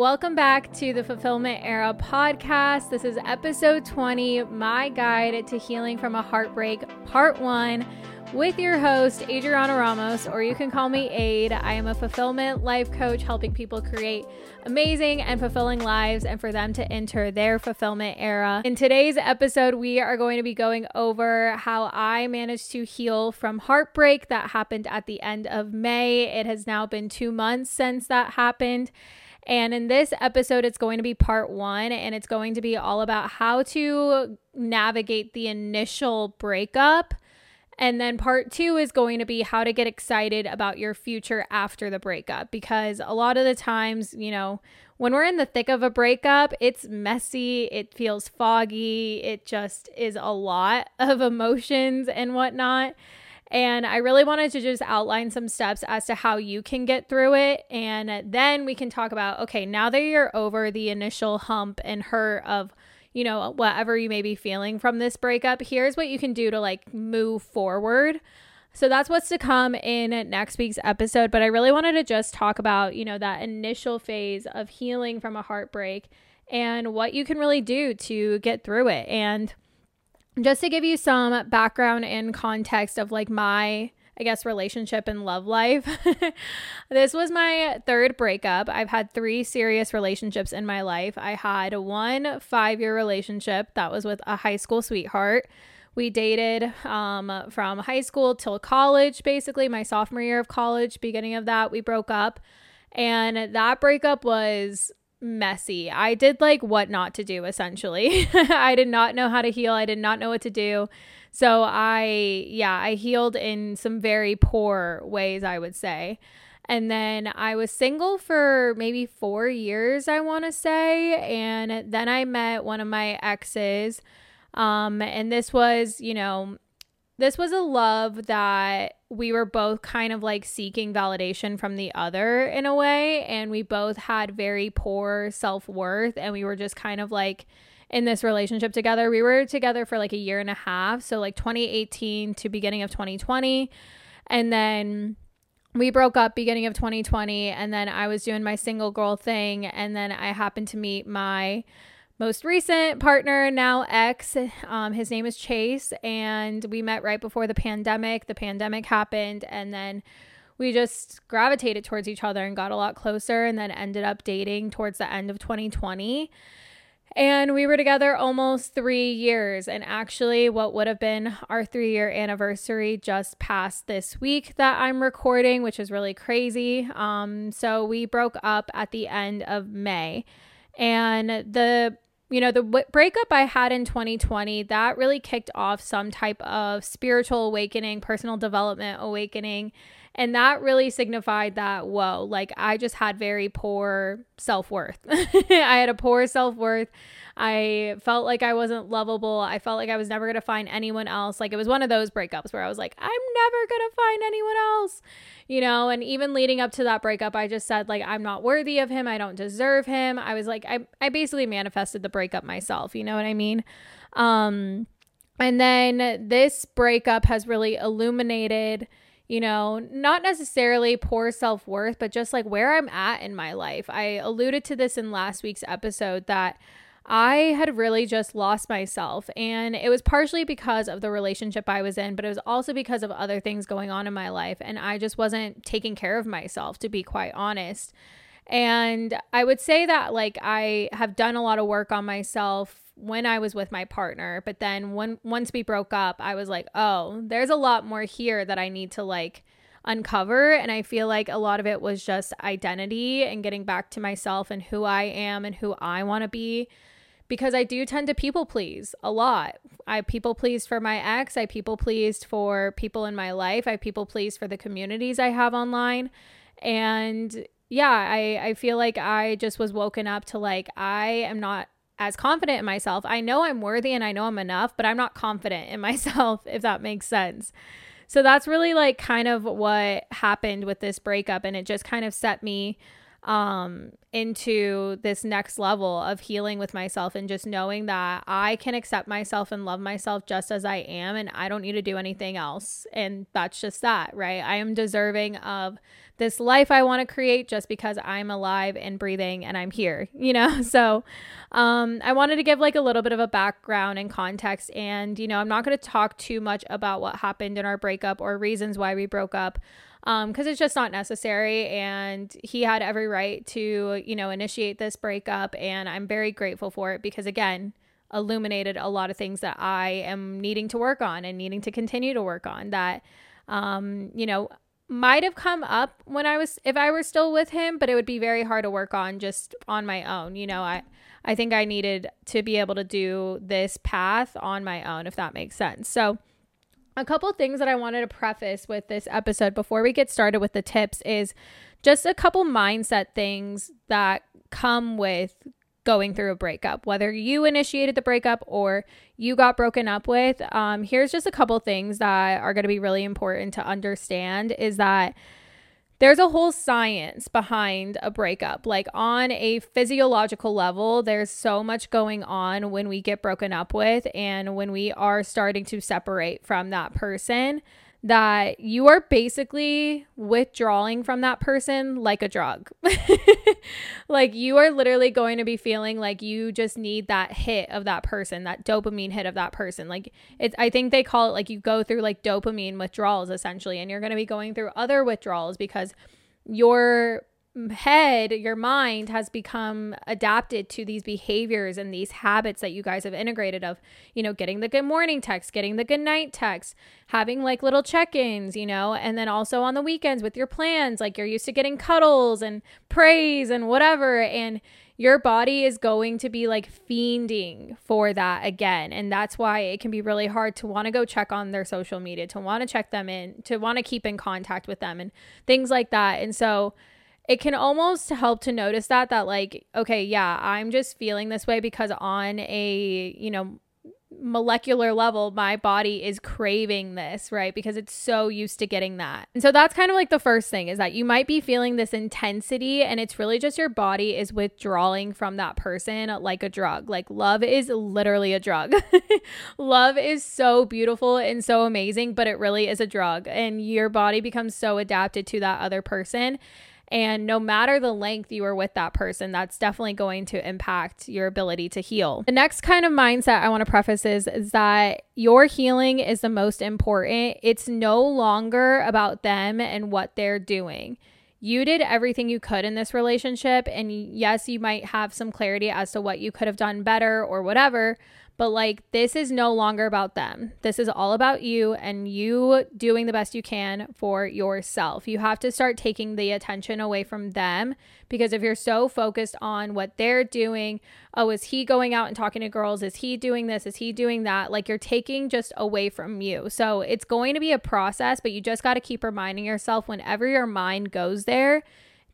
Welcome back to the Fulfillment Era podcast. This is episode 20, My Guide to Healing from a Heartbreak, part one, with your host, Adriana Ramos, or you can call me Ade. I am a fulfillment life coach helping people create amazing and fulfilling lives and for them to enter their fulfillment era. In today's episode, we are going to be going over how I managed to heal from heartbreak that happened at the end of May. It has now been two months since that happened. And in this episode, it's going to be part one, and it's going to be all about how to navigate the initial breakup. And then part two is going to be how to get excited about your future after the breakup. Because a lot of the times, you know, when we're in the thick of a breakup, it's messy, it feels foggy, it just is a lot of emotions and whatnot. And I really wanted to just outline some steps as to how you can get through it. And then we can talk about okay, now that you're over the initial hump and hurt of, you know, whatever you may be feeling from this breakup, here's what you can do to like move forward. So that's what's to come in next week's episode. But I really wanted to just talk about, you know, that initial phase of healing from a heartbreak and what you can really do to get through it. And just to give you some background and context of like my I guess relationship and love life. this was my third breakup. I've had three serious relationships in my life. I had one 5-year relationship that was with a high school sweetheart. We dated um, from high school till college, basically, my sophomore year of college, beginning of that, we broke up. And that breakup was messy. I did like what not to do essentially. I did not know how to heal. I did not know what to do. So I yeah, I healed in some very poor ways, I would say. And then I was single for maybe 4 years, I want to say, and then I met one of my exes. Um and this was, you know, this was a love that we were both kind of like seeking validation from the other in a way. And we both had very poor self worth. And we were just kind of like in this relationship together. We were together for like a year and a half. So, like 2018 to beginning of 2020. And then we broke up beginning of 2020. And then I was doing my single girl thing. And then I happened to meet my most recent partner, now ex. Um, his name is Chase, and we met right before the pandemic. The pandemic happened, and then we just gravitated towards each other and got a lot closer, and then ended up dating towards the end of 2020. And we were together almost three years. And actually, what would have been our three year anniversary just passed this week that I'm recording, which is really crazy. Um, so we broke up at the end of May. And the you know, the w- breakup I had in 2020, that really kicked off some type of spiritual awakening, personal development awakening. And that really signified that, whoa, like I just had very poor self worth. I had a poor self worth. I felt like I wasn't lovable. I felt like I was never going to find anyone else. Like it was one of those breakups where I was like, I'm never going to find anyone else, you know? And even leading up to that breakup, I just said, like, I'm not worthy of him. I don't deserve him. I was like, I, I basically manifested the breakup myself. You know what I mean? Um, and then this breakup has really illuminated you know, not necessarily poor self worth, but just like where I'm at in my life. I alluded to this in last week's episode that I had really just lost myself. And it was partially because of the relationship I was in, but it was also because of other things going on in my life. And I just wasn't taking care of myself, to be quite honest. And I would say that, like, I have done a lot of work on myself when I was with my partner. But then when once we broke up, I was like, oh, there's a lot more here that I need to like uncover. And I feel like a lot of it was just identity and getting back to myself and who I am and who I want to be because I do tend to people please a lot. I people pleased for my ex, I people pleased for people in my life, I people pleased for the communities I have online. And yeah, I, I feel like I just was woken up to like, I am not as confident in myself. I know I'm worthy and I know I'm enough, but I'm not confident in myself, if that makes sense. So that's really like kind of what happened with this breakup. And it just kind of set me um into this next level of healing with myself and just knowing that I can accept myself and love myself just as I am and I don't need to do anything else. And that's just that right? I am deserving of this life I want to create just because I'm alive and breathing and I'm here you know? So um I wanted to give like a little bit of a background and context and you know I'm not going to talk too much about what happened in our breakup or reasons why we broke up um because it's just not necessary and he had every right to you know initiate this breakup and i'm very grateful for it because again illuminated a lot of things that i am needing to work on and needing to continue to work on that um you know might have come up when i was if i were still with him but it would be very hard to work on just on my own you know i i think i needed to be able to do this path on my own if that makes sense. So a couple things that I wanted to preface with this episode before we get started with the tips is just a couple mindset things that come with going through a breakup, whether you initiated the breakup or you got broken up with. Um, here's just a couple things that are going to be really important to understand is that there's a whole science behind a breakup. Like on a physiological level, there's so much going on when we get broken up with and when we are starting to separate from that person that you are basically withdrawing from that person like a drug. like you are literally going to be feeling like you just need that hit of that person, that dopamine hit of that person. Like it's I think they call it like you go through like dopamine withdrawals essentially and you're going to be going through other withdrawals because your head, your mind has become adapted to these behaviors and these habits that you guys have integrated of, you know, getting the good morning text, getting the good night text, having like little check ins, you know, and then also on the weekends with your plans, like you're used to getting cuddles and praise and whatever. And your body is going to be like fiending for that again. And that's why it can be really hard to want to go check on their social media, to want to check them in, to want to keep in contact with them and things like that. And so, it can almost help to notice that that like okay yeah i'm just feeling this way because on a you know molecular level my body is craving this right? Because it's so used to getting that. And so that's kind of like the first thing is that you might be feeling this intensity and it's really just your body is withdrawing from that person like a drug. Like love is literally a drug. Love is so beautiful and so amazing but it really is a drug and your body becomes so adapted to that other person and no matter the length you are with that person, that's definitely going to impact your ability to heal. The next kind of mindset I want to preface is, is that your healing is the most important. It's no longer about them and what they're doing. You did everything you could in this relationship. And yes, you might have some clarity as to what you could have done better or whatever. But like, this is no longer about them. This is all about you and you doing the best you can for yourself. You have to start taking the attention away from them because if you're so focused on what they're doing, oh, is he going out and talking to girls? Is he doing this? Is he doing that? Like, you're taking just away from you. So it's going to be a process, but you just got to keep reminding yourself whenever your mind goes there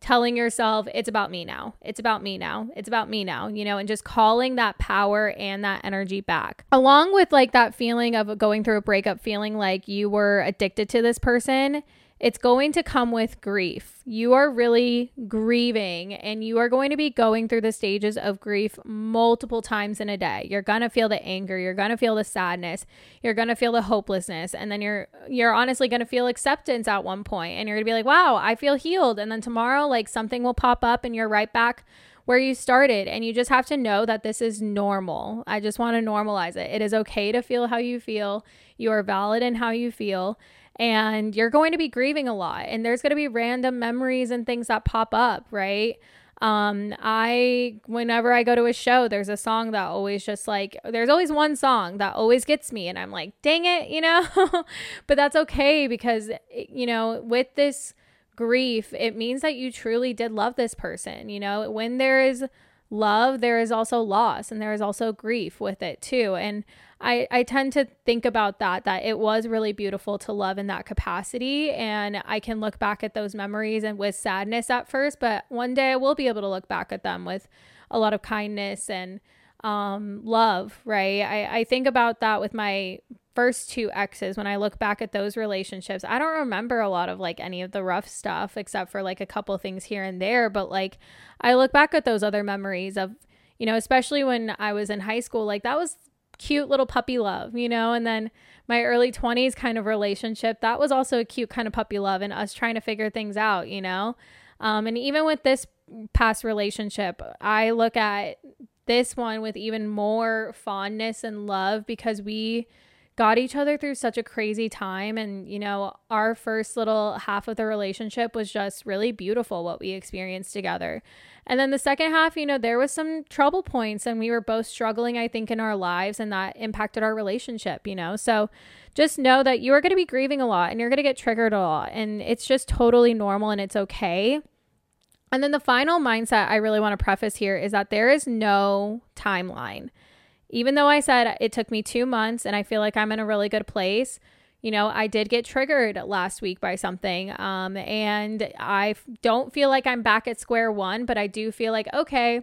telling yourself it's about me now. It's about me now. It's about me now, you know, and just calling that power and that energy back. Along with like that feeling of going through a breakup, feeling like you were addicted to this person it's going to come with grief. You are really grieving and you are going to be going through the stages of grief multiple times in a day. You're going to feel the anger, you're going to feel the sadness, you're going to feel the hopelessness, and then you're you're honestly going to feel acceptance at one point and you're going to be like, "Wow, I feel healed." And then tomorrow like something will pop up and you're right back where you started. And you just have to know that this is normal. I just want to normalize it. It is okay to feel how you feel. You are valid in how you feel and you're going to be grieving a lot and there's going to be random memories and things that pop up right? Um i whenever i go to a show there's a song that always just like there's always one song that always gets me and i'm like dang it you know? But that's okay because you know with this grief it means that you truly did love this person you know? When there is love there is also loss and there is also grief with it too and I, I tend to think about that, that it was really beautiful to love in that capacity. And I can look back at those memories and with sadness at first, but one day I will be able to look back at them with a lot of kindness and um, love, right? I, I think about that with my first two exes, when I look back at those relationships, I don't remember a lot of like any of the rough stuff except for like a couple things here and there. But like I look back at those other memories of, you know, especially when I was in high school, like that was cute little puppy love, you know, and then my early 20s kind of relationship, that was also a cute kind of puppy love and us trying to figure things out, you know. Um, and even with this past relationship, I look at this one with even more fondness and love because we got each other through such a crazy time. And, you know, our first little half of the relationship was just really beautiful what we experienced together. And then the second half, you know, there was some trouble points and we were both struggling, I think, in our lives and that impacted our relationship, you know. So just know that you are going to be grieving a lot and you're going to get triggered a lot. And it's just totally normal and it's okay. And then the final mindset I really want to preface here is that there is no timeline even though I said it took me two months and I feel like I'm in a really good place, you know, I did get triggered last week by something. Um, and I don't feel like I'm back at square one, but I do feel like, okay,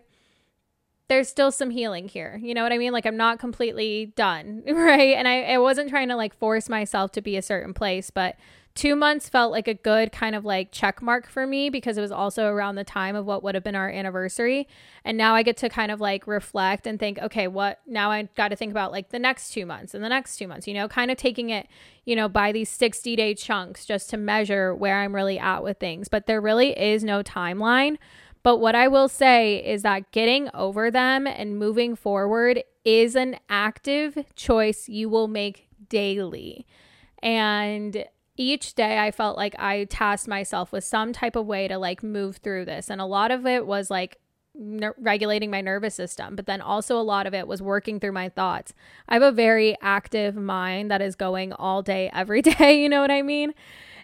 there's still some healing here. You know what I mean? Like I'm not completely done, right? And I, I wasn't trying to like force myself to be a certain place, but two months felt like a good kind of like check mark for me because it was also around the time of what would have been our anniversary. And now I get to kind of like reflect and think, okay, what now I got to think about like the next two months and the next two months, you know, kind of taking it, you know, by these 60 day chunks just to measure where I'm really at with things. But there really is no timeline. But what I will say is that getting over them and moving forward is an active choice you will make daily. And each day I felt like I tasked myself with some type of way to like move through this. And a lot of it was like ner- regulating my nervous system, but then also a lot of it was working through my thoughts. I have a very active mind that is going all day, every day. You know what I mean?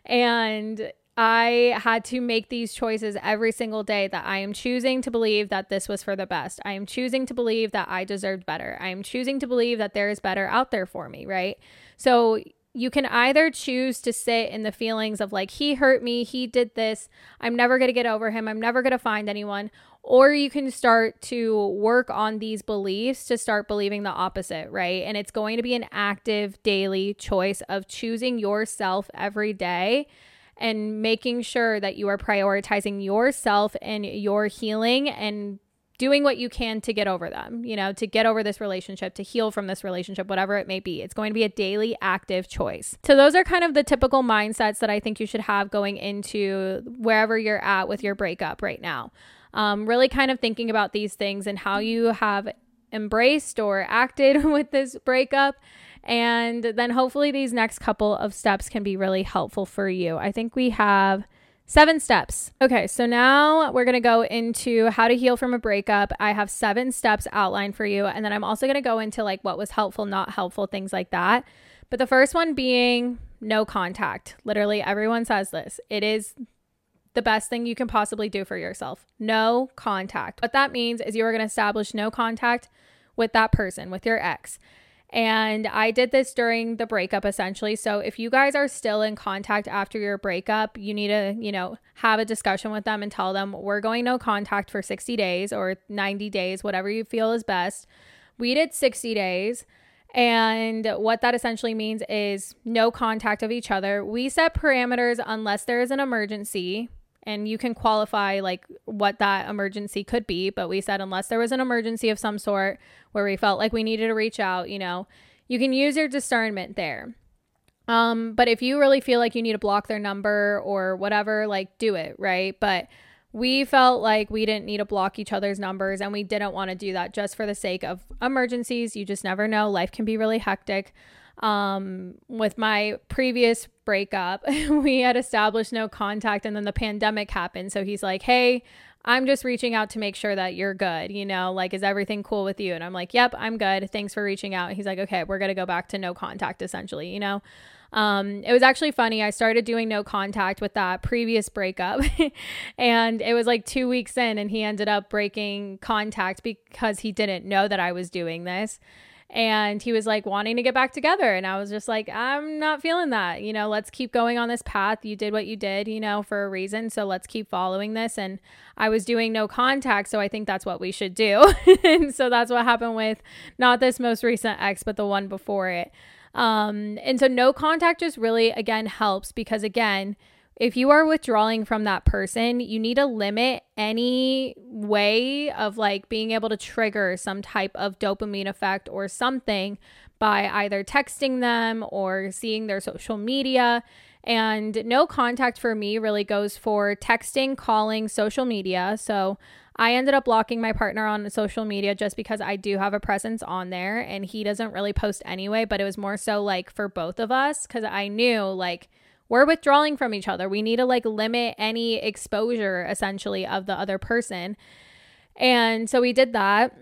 And I had to make these choices every single day that I am choosing to believe that this was for the best. I am choosing to believe that I deserved better. I am choosing to believe that there is better out there for me, right? So you can either choose to sit in the feelings of like, he hurt me, he did this, I'm never going to get over him, I'm never going to find anyone. Or you can start to work on these beliefs to start believing the opposite, right? And it's going to be an active daily choice of choosing yourself every day and making sure that you are prioritizing yourself and your healing and doing what you can to get over them, you know, to get over this relationship, to heal from this relationship, whatever it may be. It's going to be a daily active choice. So, those are kind of the typical mindsets that I think you should have going into wherever you're at with your breakup right now. Um, really kind of thinking about these things and how you have embraced or acted with this breakup. And then hopefully these next couple of steps can be really helpful for you. I think we have Seven steps. Okay, so now we're gonna go into how to heal from a breakup. I have seven steps outlined for you, and then I'm also gonna go into like what was helpful, not helpful, things like that. But the first one being no contact. Literally, everyone says this. It is the best thing you can possibly do for yourself. No contact. What that means is you are gonna establish no contact with that person, with your ex. And I did this during the breakup essentially. So if you guys are still in contact after your breakup, you need to, you know, have a discussion with them and tell them we're going no contact for 60 days or 90 days, whatever you feel is best. We did 60 days. And what that essentially means is no contact of each other. We set parameters unless there is an emergency, and you can qualify like what that emergency could be but we said unless there was an emergency of some sort where we felt like we needed to reach out you know you can use your discernment there. Um but if you really feel like you need to block their number or whatever like do it right? But we felt like we didn't need to block each other's numbers and we didn't want to do that just for the sake of emergencies. You just never know. Life can be really hectic um, with my previous breakup, we had established no contact and then the pandemic happened. So he's like, Hey, I'm just reaching out to make sure that you're good. You know, like, is everything cool with you? And I'm like, Yep, I'm good. Thanks for reaching out. he's like, Okay, we're going to go back to no contact essentially, you know? Um, it was actually funny. I started doing no contact with that previous breakup, and it was like two weeks in, and he ended up breaking contact because he didn't know that I was doing this and he was like wanting to get back together. And i was just like i'm not feeling that. You know let's keep going on this path. You did what you did you know for a reason. So let's keep following this. And i was doing no contact. So i think that's what we should do. And so that's what happened with not this most recent ex but the one before it. Um, and so no contact just really, again, helps because, again, if you are withdrawing from that person, you need to limit any way of like being able to trigger some type of dopamine effect or something by either texting them or seeing their social media. And no contact for me really goes for texting, calling, social media. So I ended up blocking my partner on social media just because I do have a presence on there and he doesn't really post anyway, but it was more so like for both of us because I knew like we're withdrawing from each other. We need to like limit any exposure essentially of the other person. And so we did that.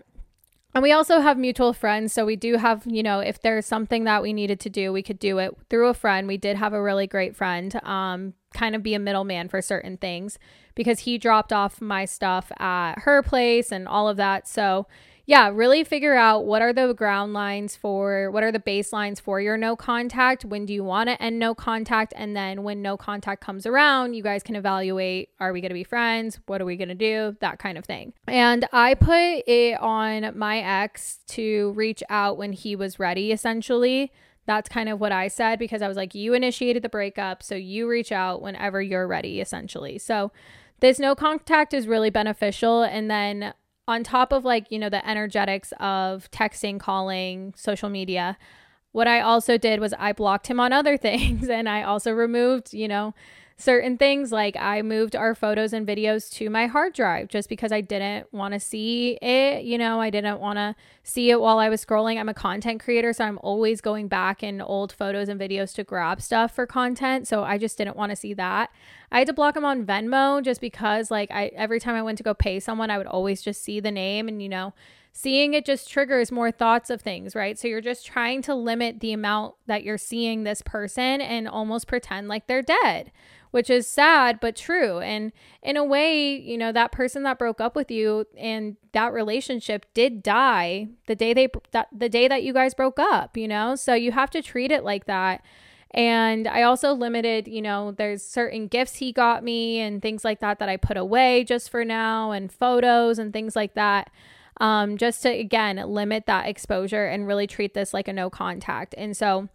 And we also have mutual friends. So we do have, you know, if there's something that we needed to do, we could do it through a friend. We did have a really great friend, um, kind of be a middleman for certain things because he dropped off my stuff at her place and all of that. So yeah, really figure out what are the ground lines for, what are the baselines for your no contact. When do you want to end no contact? And then when no contact comes around, you guys can evaluate are we going to be friends? What are we going to do? That kind of thing. And I put it on my ex to reach out when he was ready, essentially. That's kind of what I said because I was like, you initiated the breakup. So you reach out whenever you're ready, essentially. So this no contact is really beneficial. And then on top of like, you know, the energetics of texting, calling, social media, what I also did was I blocked him on other things and I also removed, you know, certain things like I moved our photos and videos to my hard drive just because I didn't want to see it. You know, I didn't want to see it while I was scrolling. I'm a content creator, so I'm always going back in old photos and videos to grab stuff for content. So I just didn't want to see that. I had to block them on Venmo just because, like, I every time I went to go pay someone, I would always just see the name and, you know, seeing it just triggers more thoughts of things, right? So you're just trying to limit the amount that you're seeing this person and almost pretend like they're dead which is sad but true. And in a way, you know, that person that broke up with you and that relationship did die the day they that the day that you guys broke up, you know? So you have to treat it like that. And I also limited, you know, there's certain gifts he got me and things like that that I put away just for now and photos and things like that. Um, just to again limit that exposure and really treat this like a no contact. And so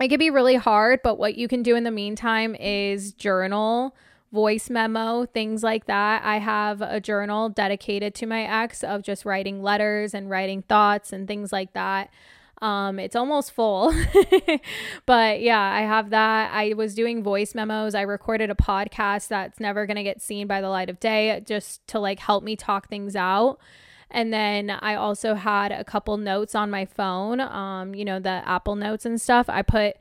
it can be really hard, but what you can do in the meantime is journal, voice memo, things like that. I have a journal dedicated to my ex of just writing letters and writing thoughts and things like that. Um, it's almost full, but yeah, I have that. I was doing voice memos. I recorded a podcast that's never going to get seen by the light of day just to like help me talk things out. And then I also had a couple notes on my phone, um, you know, the Apple notes and stuff. I put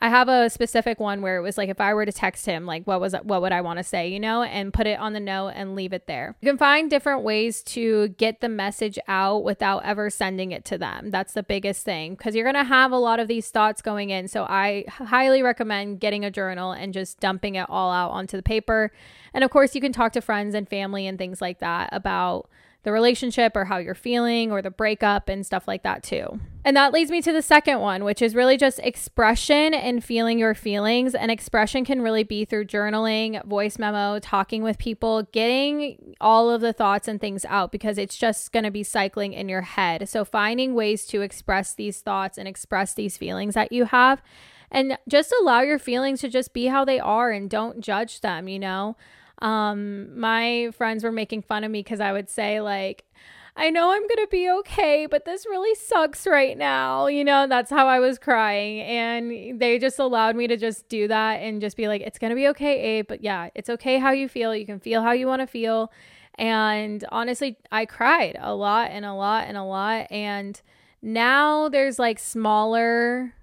I have a specific one where it was like if I were to text him, like what was what would I want to say, you know, and put it on the note and leave it there. You can find different ways to get the message out without ever sending it to them. That's the biggest thing because you're going to have a lot of these thoughts going in. So I highly recommend getting a journal and just dumping it all out onto the paper. And of course, you can talk to friends and family and things like that about the relationship or how you're feeling or the breakup and stuff like that too. And that leads me to the second one, which is really just expression and feeling your feelings. And expression can really be through journaling, voice memo, talking with people, getting all of the thoughts and things out because it's just going to be cycling in your head. So finding ways to express these thoughts and express these feelings that you have and just allow your feelings to just be how they are and don't judge them, you know? Um, my friends were making fun of me because I would say, like, I know I'm going to be okay, but this really sucks right now. You know, that's how I was crying. And they just allowed me to just do that and just be like, it's going to be okay, Ade. But yeah, it's okay how you feel. You can feel how you want to feel. And honestly, I cried a lot and a lot and a lot. And now there's like smaller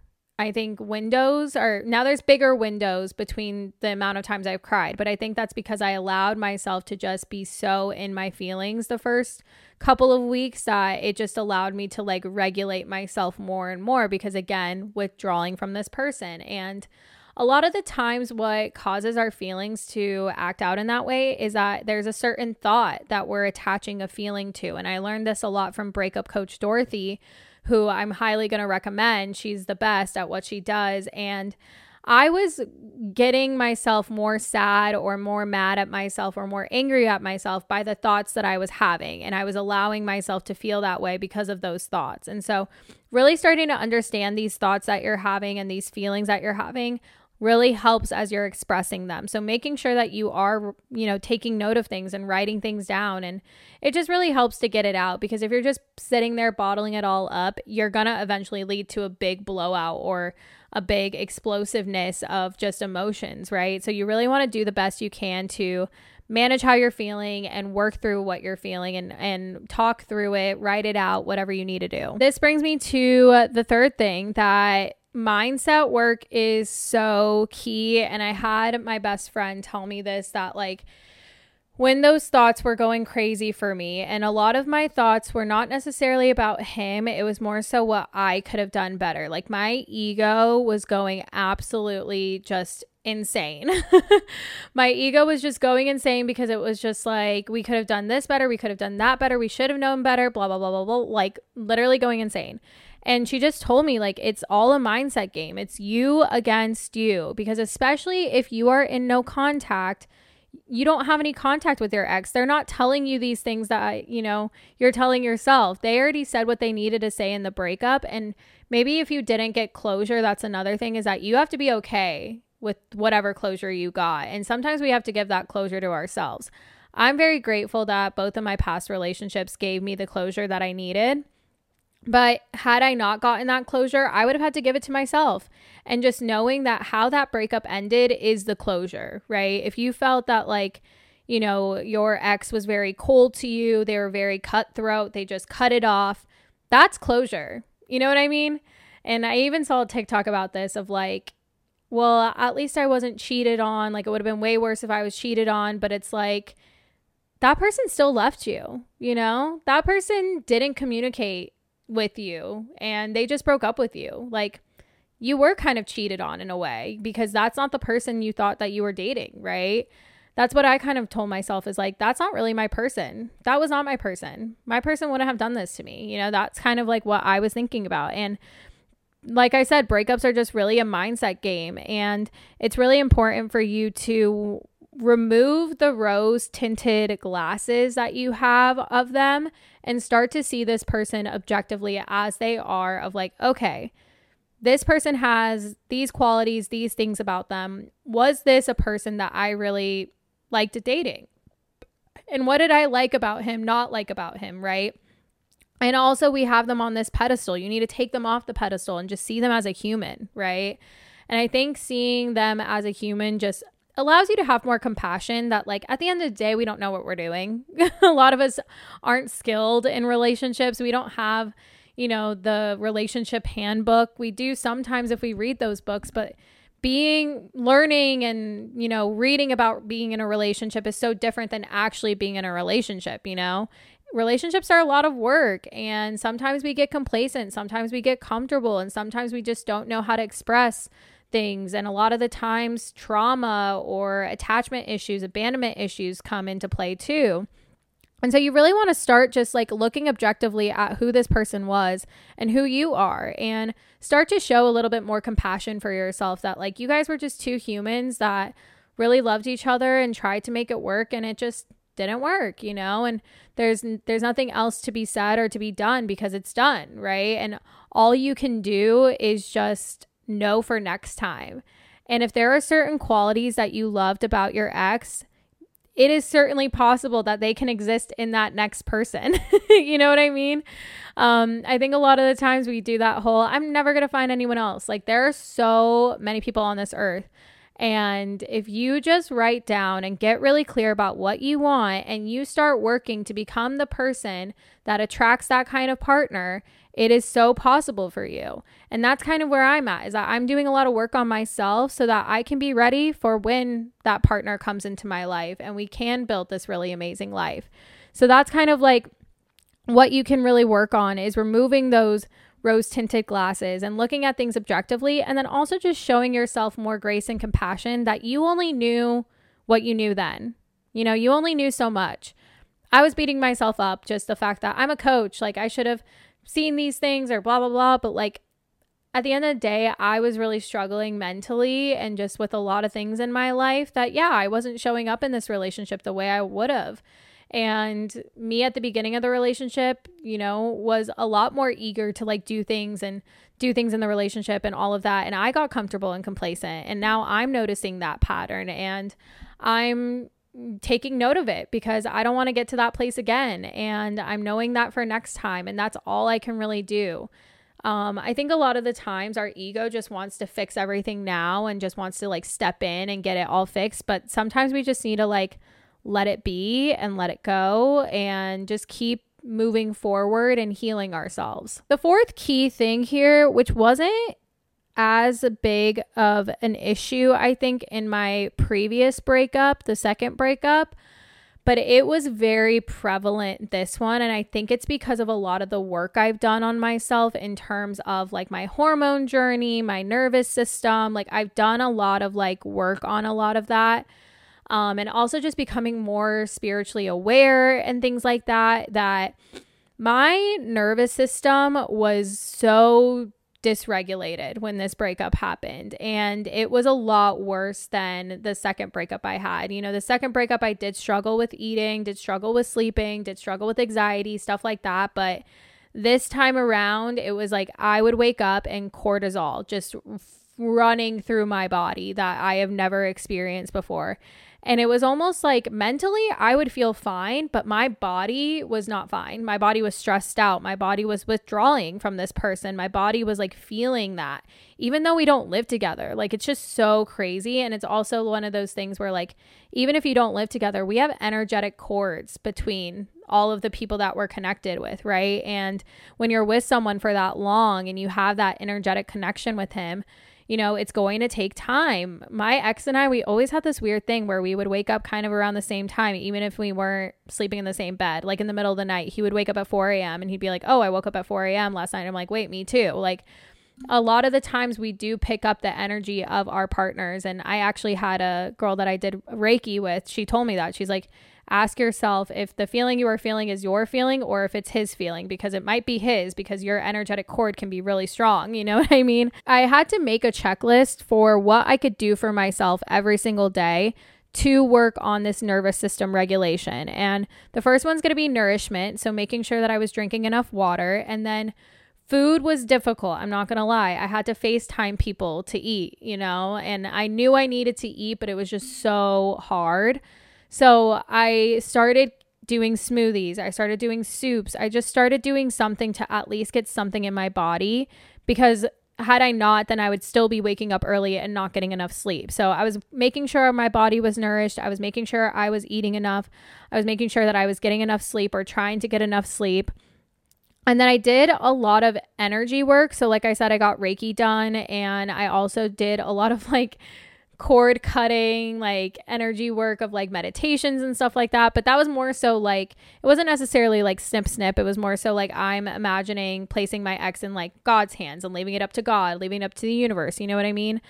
I think windows are now there's bigger windows between the amount of times I've cried, but I think that's because I allowed myself to just be so in my feelings the first couple of weeks that it just allowed me to like regulate myself more and more because again, withdrawing from this person. And a lot of the times what causes our feelings to act out in that way is that there's a certain thought that we're attaching a feeling to. And I learned this a lot from breakup coach Dorothy who I'm highly going to recommend. She's the best at what she does. And I was getting myself more sad or more mad at myself or more angry at myself by the thoughts that I was having. And I was allowing myself to feel that way because of those thoughts. And so, really starting to understand these thoughts that you're having and these feelings that you're having really helps as you're expressing them. So making sure that you are, you know, taking note of things and writing things down and it just really helps to get it out because if you're just sitting there bottling it all up, you're going to eventually lead to a big blowout or a big explosiveness of just emotions, right? So you really want to do the best you can to manage how you're feeling and work through what you're feeling and and talk through it, write it out, whatever you need to do. This brings me to the third thing that mindset work is so key. And I had my best friend tell me this that, like, when those thoughts were going crazy for me, and a lot of my thoughts were not necessarily about him, it was more so what I could have done better. Like, my ego was going absolutely just insane. my ego was just going insane because it was just like, we could have done this better, we could have done that better, we should have known better, blah, blah, blah, blah, blah, like literally going insane. And she just told me, like, it's all a mindset game. It's you against you. Because especially if you are in no contact, you don't have any contact with your ex. They're not telling you these things that, you know, you're telling yourself. They already said what they needed to say in the breakup. And maybe if you didn't get closure, that's another thing is that you have to be okay with whatever closure you got. And sometimes we have to give that closure to ourselves. I'm very grateful that both of my past relationships gave me the closure that I needed. But had I not gotten that closure, I would have had to give it to myself. And just knowing that how that breakup ended is the closure, right? If you felt that, like, you know, your ex was very cold to you, they were very cutthroat, they just cut it off, that's closure. You know what I mean? And I even saw a TikTok about this of like, well, at least I wasn't cheated on. Like, it would have been way worse if I was cheated on, but it's like, that person still left you, you know? That person didn't communicate with you and they just broke up with you. Like you were kind of cheated on in a way because that's not the person you thought that you were dating, right? That's what I kind of told myself is like, that's not really my person. That was not my person. My person wouldn't have done this to me. You know, that's kind of like what I was thinking about. And like I said, breakups are just really a mindset game. And it's really important for you to remove the rose tinted glasses that you have of them and start to see this person objectively as they are of like okay this person has these qualities these things about them. Was this a person that i really liked dating? And what did i like about him not like about him right? And also we have them on this pedestal. You need to take them off the pedestal and just see them as a human right? And I think seeing them as a human just allows you to have more compassion that like at the end of the day we don't know what we're doing. A lot of us aren't skilled in relationships. We don't have you know the relationship handbook. We do sometimes if we read those books but being learning and you know reading about being in a relationship is so different than actually being in a relationship you know? Relationships are a lot of work and sometimes we get complacent sometimes we get comfortable and sometimes we just don't know how to express things. And a lot of the times, trauma or attachment issues, abandonment issues come into play too. And so you really want to start just like looking objectively at who this person was and who you are and start to show a little bit more compassion for yourself that like you guys were just two humans that really loved each other and tried to make it work and it just didn't work, you know? And there's there's nothing else to be said or to be done because it's done, right? And all you can do is just know for next time. And if there are certain qualities that you loved about your ex, it is certainly possible that they can exist in that next person. you know what I mean? Um, I think a lot of the times we do that whole, I'm never going to find anyone else. Like, there are so many people on this earth. And if you just write down and get really clear about what you want and you start working to become the person that attracts that kind of partner, it is so possible for you. And that's kind of where I'm at is that I'm doing a lot of work on myself so that I can be ready for when that partner comes into my life and we can build this really amazing life. So that's kind of like what you can really work on is removing those rose tinted glasses and looking at things objectively and then also just showing yourself more grace and compassion that you only knew what you knew then. You know, you only knew so much. I was beating myself up just the fact that I'm a coach, like I should have seen these things or blah blah blah but like at the end of the day, I was really struggling mentally and just with a lot of things in my life that, yeah, I wasn't showing up in this relationship the way I would have. And me at the beginning of the relationship, you know, was a lot more eager to like do things and do things in the relationship and all of that. And I got comfortable and complacent. And now I'm noticing that pattern and I'm taking note of it because I don't want to get to that place again. And I'm knowing that for next time. And that's all I can really do. Um, I think a lot of the times our ego just wants to fix everything now and just wants to like step in and get it all fixed. But sometimes we just need to like let it be and let it go and just keep moving forward and healing ourselves. The fourth key thing here, which wasn't as big of an issue, I think, in my previous breakup, the second breakup, but it was very prevalent this one and i think it's because of a lot of the work i've done on myself in terms of like my hormone journey my nervous system like i've done a lot of like work on a lot of that um, and also just becoming more spiritually aware and things like that that my nervous system was so dysregulated when this breakup happened. And it was a lot worse than the second breakup I had. You know, the second breakup, I did struggle with eating, did struggle with sleeping, did struggle with anxiety, stuff like that. But this time around, it was like I would wake up and cortisol just running through my body that I have never experienced before. And it was almost like mentally, I would feel fine, but my body was not fine. My body was stressed out. My body was withdrawing from this person. My body was like feeling that, even though we don't live together. Like, it's just so crazy. And it's also one of those things where, like, even if you don't live together, we have energetic cords between all of the people that we're connected with, right? And when you're with someone for that long and you have that energetic connection with him, you know, it's going to take time. My ex and I, we always had this weird thing where we would wake up kind of around the same time, even if we weren't sleeping in the same bed. Like in the middle of the night, he would wake up at 4 a.m. and he'd be like, Oh, I woke up at 4 a.m. last night. I'm like, Wait, me too. Like, a lot of the times we do pick up the energy of our partners. And I actually had a girl that I did Reiki with. She told me that. She's like, ask yourself if the feeling you are feeling is your feeling or if it's his feeling because it might be his because your energetic cord can be really strong. You know what I mean? I had to make a checklist for what I could do for myself every single day to work on this nervous system regulation. And the first one's going to be nourishment. So making sure that I was drinking enough water. And then food was difficult. I'm not going to lie. I had to FaceTime people to eat, you know, and I knew I needed to eat, but it was just so hard. So I started doing smoothies. I started doing soups. I just started doing something to at least get something in my body because had I not, then I would still be waking up early and not getting enough sleep. So I was making sure my body was nourished. I was making sure I was eating enough. I was making sure that I was getting enough sleep or trying to get enough sleep. And then I did a lot of energy work. So, like I said, I got Reiki done and I also did a lot of like cord cutting, like energy work of like meditations and stuff like that. But that was more so like, it wasn't necessarily like snip snip. It was more so like I'm imagining placing my ex in like God's hands and leaving it up to God, leaving it up to the universe. You know what I mean?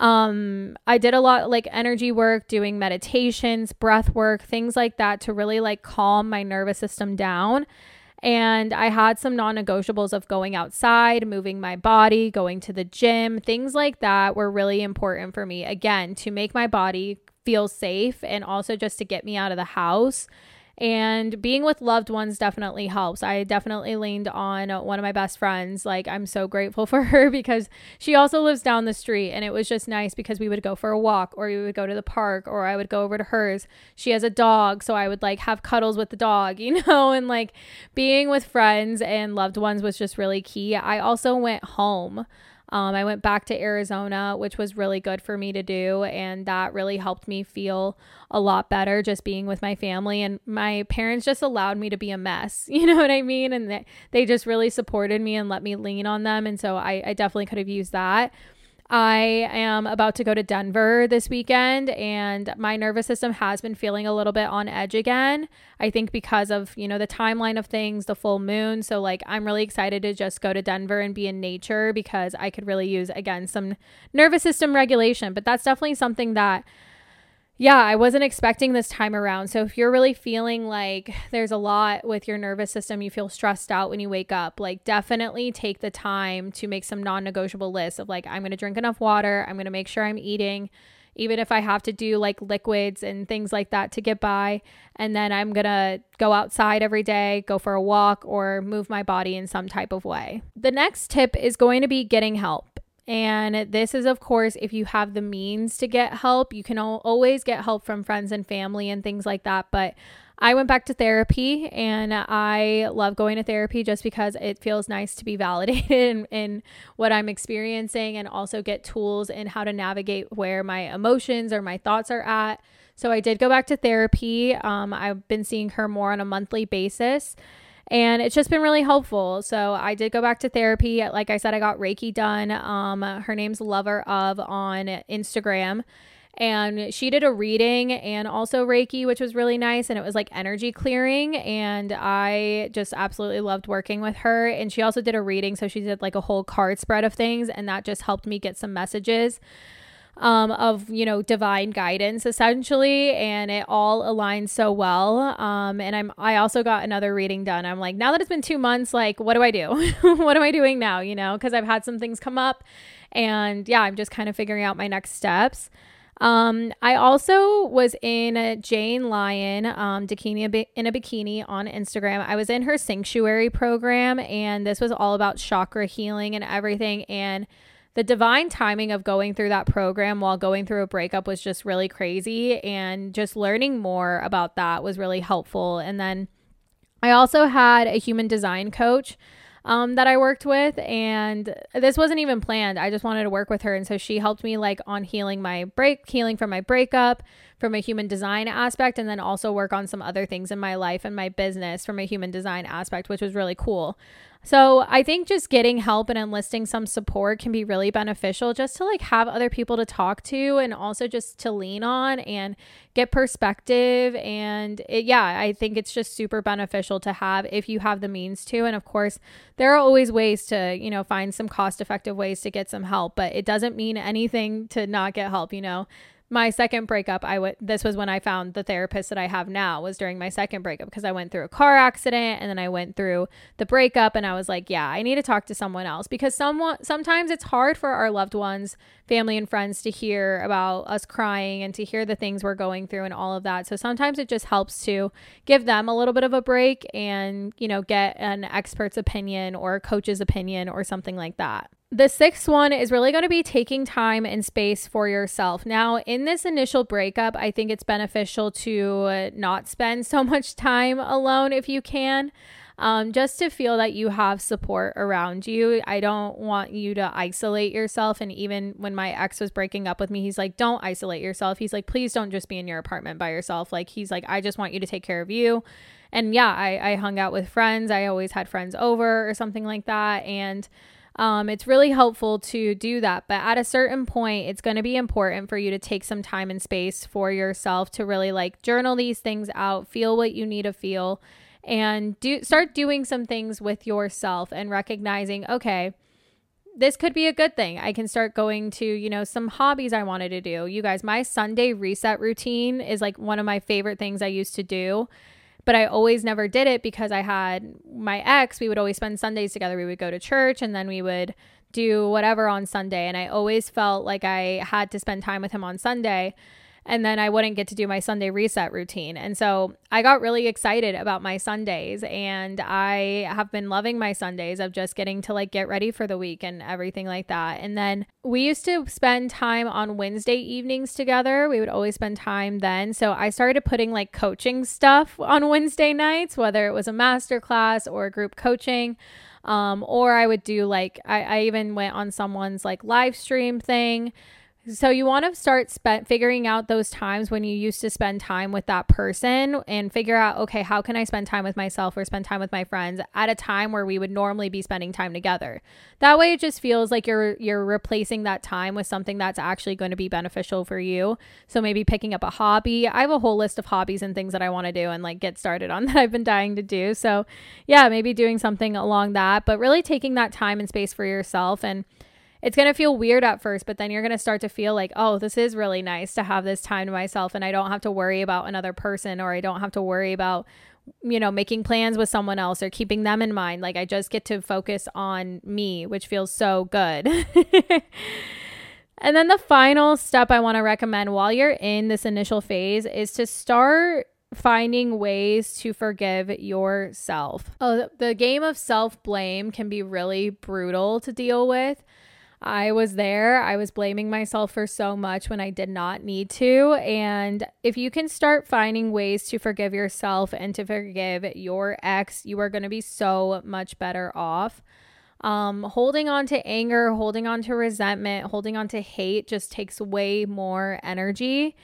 Um, I did a lot like energy work, doing meditations, breath work, things like that to really like calm my nervous system down and I had some non negotiables of going outside, moving my body, going to the gym, things like that were really important for me. Again, to make my body feel safe and also just to get me out of the house and being with loved ones definitely helps. I definitely leaned on one of my best friends. Like, I'm so grateful for her because she also lives down the street. And it was just nice because we would go for a walk or we would go to the park or I would go over to hers. She has a dog. So I would like have cuddles with the dog, you know, and like being with friends and loved ones was just really key. I also went home. Um, I went back to Arizona, which was really good for me to do. And that really helped me feel a lot better just being with my family. And my parents just allowed me to be a mess. You know what I mean? And they, they just really supported me and let me lean on them. And so I, I definitely could have used that. I am about to go to Denver this weekend and my nervous system has been feeling a little bit on edge again. I think because of, you know, the timeline of things, the full moon. So like I'm really excited to just go to Denver and be in nature because I could really use again some nervous system regulation, but that's definitely something that yeah, I wasn't expecting this time around. So if you're really feeling like there's a lot with your nervous system, you feel stressed out when you wake up, like definitely take the time to make some non negotiable lists of like, I'm going to drink enough water, I'm going to make sure I'm eating even if I have to do like liquids and things like that to get by. And then I'm going to go outside every day, go for a walk, or move my body in some type of way. The next tip is going to be getting help. And this is, of course, if you have the means to get help, you can always get help from friends and family and things like that. But I went back to therapy and I love going to therapy just because it feels nice to be validated in, in, what I'm experiencing and also get tools in how to navigate where my emotions or my thoughts are at. So I did go back to therapy. Um, I've been seeing her more on a monthly basis and it's just been really helpful. So I did go back to therapy. Like I said, I got Reiki done. Um, her name's Lover of on Instagram. And she did a reading and also Reiki, which was really nice. And it was like energy clearing. And I just absolutely loved working with her. And she also did a reading. So she did like a whole card spread of things. And that just helped me get some messages um, of you know divine guidance essentially, and it all aligns so well. Um, and I'm I also got another reading done. I'm like now that it's been two months, like what do I do? what am I doing now? You know, because I've had some things come up, and yeah, I'm just kind of figuring out my next steps. Um, I also was in Jane Lyon, um, Bikini in a Bikini on Instagram. I was in her sanctuary program, and this was all about chakra healing and everything. And the divine timing of going through that program while going through a breakup was just really crazy. And just learning more about that was really helpful. And then I also had a human design coach um, that I worked with, and this wasn't even planned. I just wanted to work with her, and so she helped me like on healing my break, healing from my breakup, from a human design aspect, and then also work on some other things in my life and my business from a human design aspect, which was really cool. So I think just getting help and enlisting some support can be really beneficial just to like have other people to talk to and also just to lean on and get perspective. And it, yeah, I think it's just super beneficial to have if you have the means to. And of course, there are always ways to, you know, find some cost effective ways to get some help, but it doesn't mean anything to not get help, you know my second breakup i would this was when i found the therapist that i have now was during my second breakup because i went through a car accident and then i went through the breakup and i was like yeah i need to talk to someone else. Because someone sometimes it's hard for our loved ones family and friends to hear about us crying and to hear the things we're going through and all of that. So sometimes it just helps to give them a little bit of a break and you know get an expert's opinion or a coach's opinion or something like that the sixth one is really going to be taking time and space for yourself. Now, in this initial breakup, I think it's beneficial to not spend so much time alone if you can. Um, just to feel that you have support around you. I don't want you to isolate yourself. And even when my ex was breaking up with me, he's like, don't isolate yourself. He's like, please don't just be in your apartment by yourself. Like, he's like, I just want you to take care of you. And yeah, I, I hung out with friends. I always had friends over or something like that. And um, it's really helpful to do that. But at a certain point, it's going to be important for you to take some time and space for yourself to really like journal these things out, feel what you need to feel, and do start doing some things with yourself and recognizing, okay, this could be a good thing. I can start going to, you know, some hobbies I wanted to do. You guys, my Sunday reset routine is like one of my favorite things I used to do but I always never did it because I had my ex. We would always spend Sundays together. We would go to church and then we would do whatever on Sunday. And I always felt like I had to spend time with him on Sunday and then I wouldn't get to do my Sunday reset routine. And so I got really excited about my Sundays and I have been loving my Sundays of just getting to like get ready for the week and everything like that. And then we used to spend time on Wednesday evenings together. We would always spend time then. So I started putting like coaching stuff on Wednesday nights, whether it was a master class or group coaching. Um, or I would do like, I, I even went on someone's like live stream thing so you want to start spe- figuring out those times when you used to spend time with that person and figure out okay, how can I spend time with myself or spend time with my friends at a time where we would normally be spending time together. That way it just feels like you're you're replacing that time with something that's actually going to be beneficial for you. So maybe picking up a hobby. I have a whole list of hobbies and things that I want to do and like get started on that I've been dying to do. So, yeah, maybe doing something along that, but really taking that time and space for yourself and it's going to feel weird at first, but then you're going to start to feel like, oh, this is really nice to have this time to myself and I don't have to worry about another person or I don't have to worry about, you know, making plans with someone else or keeping them in mind. Like I just get to focus on me, which feels so good. and then the final step I want to recommend while you're in this initial phase is to start finding ways to forgive yourself. Oh, the game of self blame can be really brutal to deal with. I was there. I was blaming myself for so much when I did not need to. And if you can start finding ways to forgive yourself and to forgive your ex, you are going to be so much better off. Um, holding on to anger, holding on to resentment, holding on to hate just takes way more energy.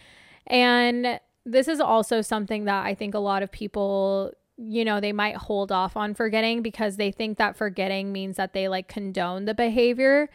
And this is also something that I think a lot of people, you know, they might hold off on forgetting because they think that forgetting means that they like condone the behavior.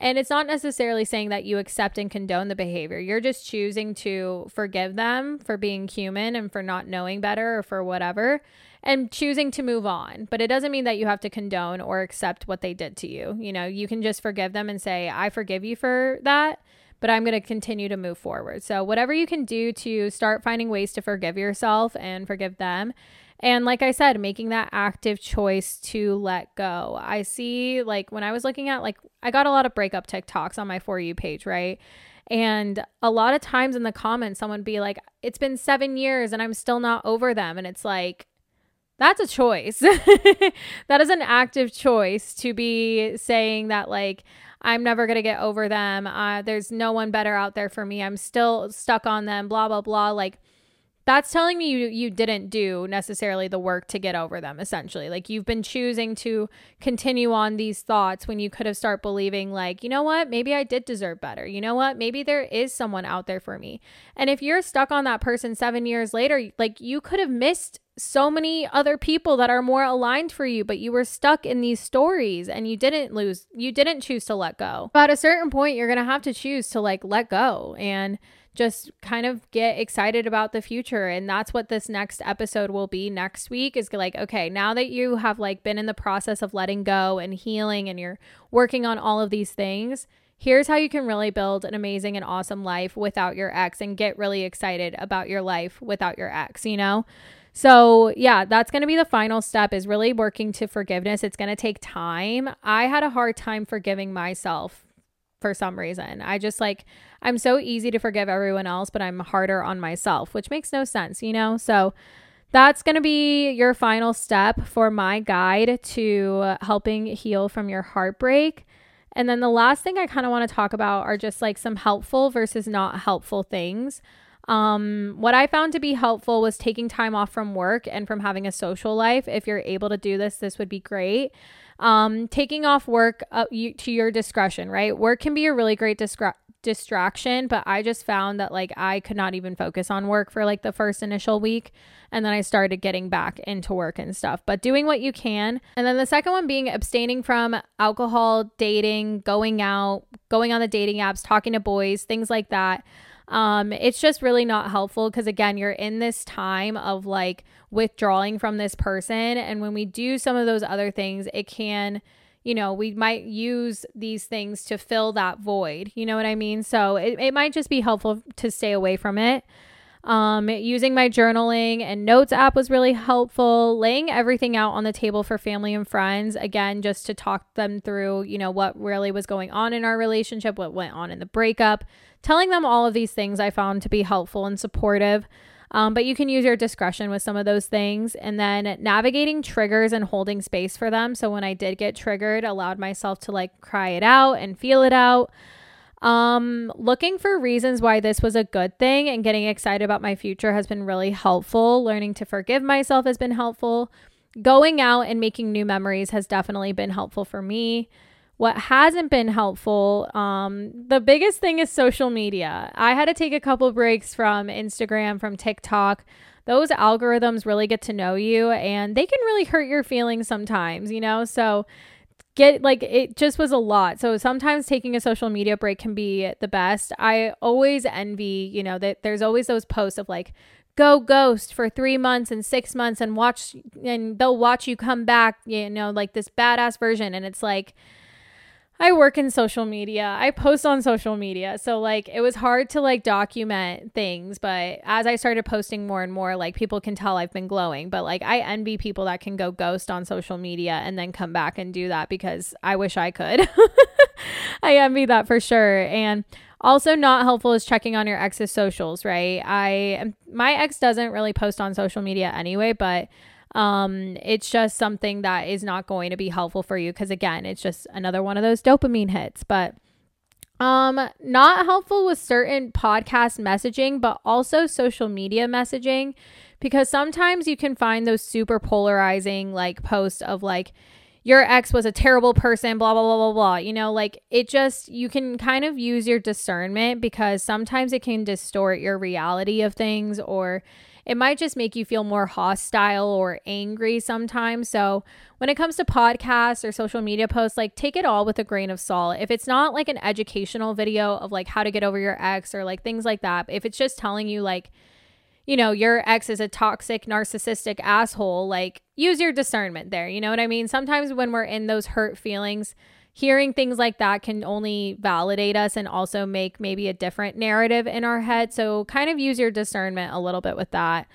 And it's not necessarily saying that you accept and condone the behavior. You're just choosing to forgive them for being human and for not knowing better or for whatever and choosing to move on. But it doesn't mean that you have to condone or accept what they did to you. You know, you can just forgive them and say, I forgive you for that but I'm going to continue to move forward. So, whatever you can do to start finding ways to forgive yourself and forgive them. And like I said, making that active choice to let go. I see, like, when I was looking at, like, I got a lot of breakup TikToks on my For You page, right? And a lot of times in the comments, someone be like, it's been seven years and I'm still not over them. And it's like, that's a choice. that is an active choice to be saying that, like, I'm never going to get over them. Uh, there's no one better out there for me. I'm still stuck on them, blah, blah, blah. Like, that's telling me you, you didn't do necessarily the work to get over them, essentially. Like, you've been choosing to continue on these thoughts when you could have start believing, like, you know what? Maybe I did deserve better. You know what? Maybe there is someone out there for me. And if you're stuck on that person seven years later, like, you could have missed so many other people that are more aligned for you, but you were stuck in these stories and you didn't lose, you didn't choose to let go. But at a certain point, you're going to have to choose to like let go and just kind of get excited about the future. And that's what this next episode will be next week is like, okay, now that you have like been in the process of letting go and healing and you're working on all of these things, here's how you can really build an amazing and awesome life without your ex and get really excited about your life without your ex, you know? So, yeah, that's going to be the final step is really working to forgiveness. It's going to take time. I had a hard time forgiving myself for some reason. I just like I'm so easy to forgive everyone else, but I'm harder on myself, which makes no sense, you know? So, that's going to be your final step for my guide to helping heal from your heartbreak. And then the last thing I kind of want to talk about are just like some helpful versus not helpful things. Um, what I found to be helpful was taking time off from work and from having a social life. If you're able to do this, this would be great. Um, taking off work uh, you, to your discretion, right? Work can be a really great distra- distraction, but I just found that like I could not even focus on work for like the first initial week. And then I started getting back into work and stuff, but doing what you can. And then the second one being abstaining from alcohol, dating, going out, going on the dating apps, talking to boys, things like that. Um, it's just really not helpful because, again, you're in this time of like withdrawing from this person. And when we do some of those other things, it can, you know, we might use these things to fill that void. You know what I mean? So it, it might just be helpful to stay away from it. Um, using my journaling and notes app was really helpful. Laying everything out on the table for family and friends, again, just to talk them through, you know, what really was going on in our relationship, what went on in the breakup. Telling them all of these things I found to be helpful and supportive. Um, but you can use your discretion with some of those things. And then navigating triggers and holding space for them. So when I did get triggered, allowed myself to like cry it out and feel it out. Um, looking for reasons why this was a good thing and getting excited about my future has been really helpful. Learning to forgive myself has been helpful. Going out and making new memories has definitely been helpful for me. What hasn't been helpful, um, the biggest thing is social media. I had to take a couple breaks from Instagram, from TikTok. Those algorithms really get to know you and they can really hurt your feelings sometimes, you know? So get like it just was a lot. So sometimes taking a social media break can be the best. I always envy, you know, that there's always those posts of like go ghost for 3 months and 6 months and watch and they'll watch you come back, you know, like this badass version and it's like I work in social media. I post on social media. So like it was hard to like document things, but as I started posting more and more, like people can tell I've been glowing. But like I envy people that can go ghost on social media and then come back and do that because I wish I could. I envy that for sure. And also not helpful is checking on your ex's socials, right? I my ex doesn't really post on social media anyway, but um it's just something that is not going to be helpful for you because again it's just another one of those dopamine hits but um not helpful with certain podcast messaging but also social media messaging because sometimes you can find those super polarizing like posts of like your ex was a terrible person, blah, blah, blah, blah, blah. You know, like it just, you can kind of use your discernment because sometimes it can distort your reality of things or it might just make you feel more hostile or angry sometimes. So, when it comes to podcasts or social media posts, like take it all with a grain of salt. If it's not like an educational video of like how to get over your ex or like things like that, if it's just telling you like, you know, your ex is a toxic, narcissistic asshole, like use your discernment there. You know what I mean? Sometimes when we're in those hurt feelings, hearing things like that can only validate us and also make maybe a different narrative in our head. So, kind of use your discernment a little bit with that.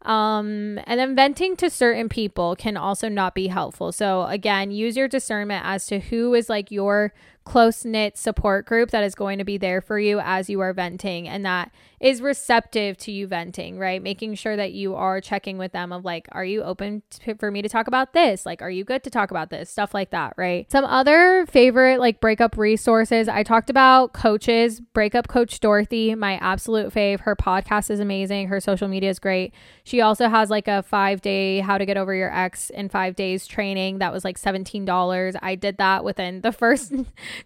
Um, and then venting to certain people can also not be helpful. So, again, use your discernment as to who is like your close knit support group that is going to be there for you as you are venting and that is receptive to you venting, right? Making sure that you are checking with them of like, are you open to, for me to talk about this? Like, are you good to talk about this? Stuff like that, right? Some other favorite like breakup resources. I talked about coaches, breakup coach Dorothy, my absolute fave. Her podcast is amazing. Her social media is great. She also has like a five day how to get over your ex in five days training that was like $17. I did that within the first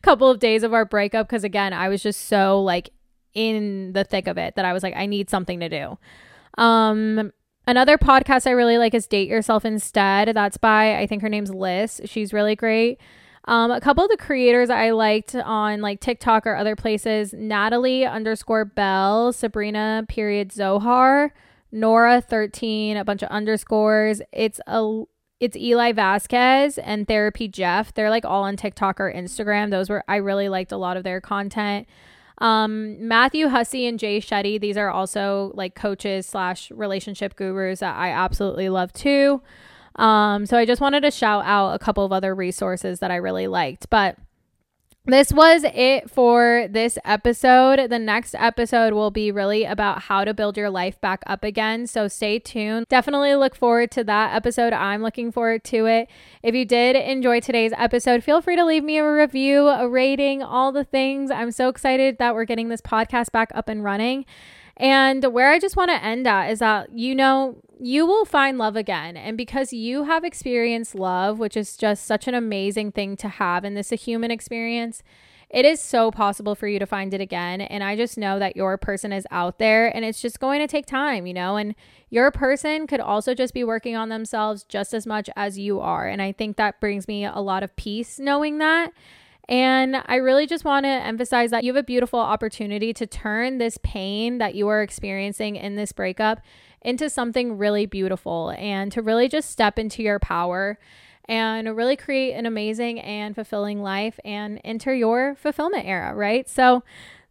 couple of days of our breakup because again, I was just so like in the thick of it that I was like, I need something to do. Um, another podcast I really like is Date Yourself Instead. That's by, I think her name's Liz. She's really great. Um, a couple of the creators I liked on like TikTok or other places Natalie underscore Bell, Sabrina period Zohar, Nora 13, a bunch of underscores. It's a it's Eli Vasquez and Therapy Jeff. They're like all on TikTok or Instagram. Those were I really liked a lot of their content. Um, Matthew Hussey and Jay Shetty, these are also like coaches slash relationship gurus that I absolutely love too. Um, so I just wanted to shout out a couple of other resources that I really liked. But this was it for this episode. The next episode will be really about how to build your life back up again. So stay tuned. Definitely look forward to that episode. I'm looking forward to it. If you did enjoy today's episode, feel free to leave me a review, a rating, all the things. I'm so excited that we're getting this podcast back up and running. And where I just want to end at is that, you know, you will find love again. And because you have experienced love, which is just such an amazing thing to have, in this a human experience, it is so possible for you to find it again. And I just know that your person is out there and it's just going to take time, you know, and your person could also just be working on themselves just as much as you are. And I think that brings me a lot of peace knowing that. And I really just want to emphasize that you have a beautiful opportunity to turn this pain that you are experiencing in this breakup into something really beautiful and to really just step into your power and really create an amazing and fulfilling life and enter your fulfillment era, right? So,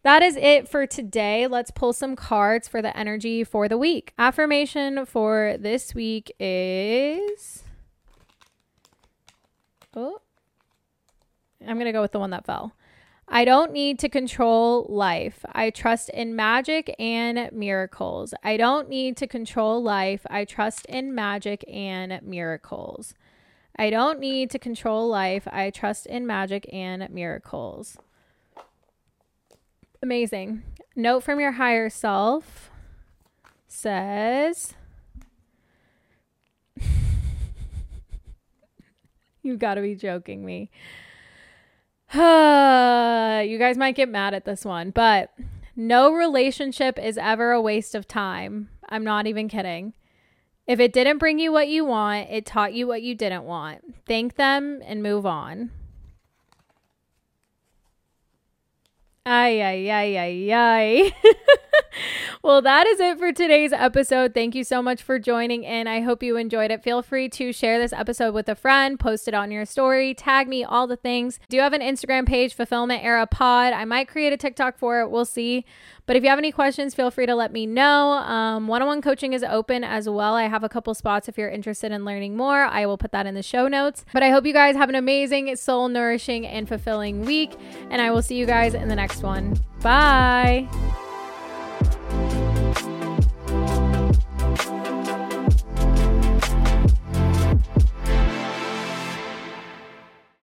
that is it for today. Let's pull some cards for the energy for the week. Affirmation for this week is. Oh, I'm going to go with the one that fell. I don't need to control life. I trust in magic and miracles. I don't need to control life. I trust in magic and miracles. I don't need to control life. I trust in magic and miracles. Amazing. Note from your higher self says You've got to be joking me. you guys might get mad at this one, but no relationship is ever a waste of time. I'm not even kidding. If it didn't bring you what you want, it taught you what you didn't want. Thank them and move on. Ay, ay, ay, ay, ay. well, that is it for today's episode. Thank you so much for joining in. I hope you enjoyed it. Feel free to share this episode with a friend, post it on your story, tag me, all the things. Do you have an Instagram page, Fulfillment Era Pod? I might create a TikTok for it. We'll see. But if you have any questions, feel free to let me know. Um, one-on-one coaching is open as well. I have a couple spots if you're interested in learning more. I will put that in the show notes. But I hope you guys have an amazing, soul nourishing, and fulfilling week. And I will see you guys in the next one. Bye.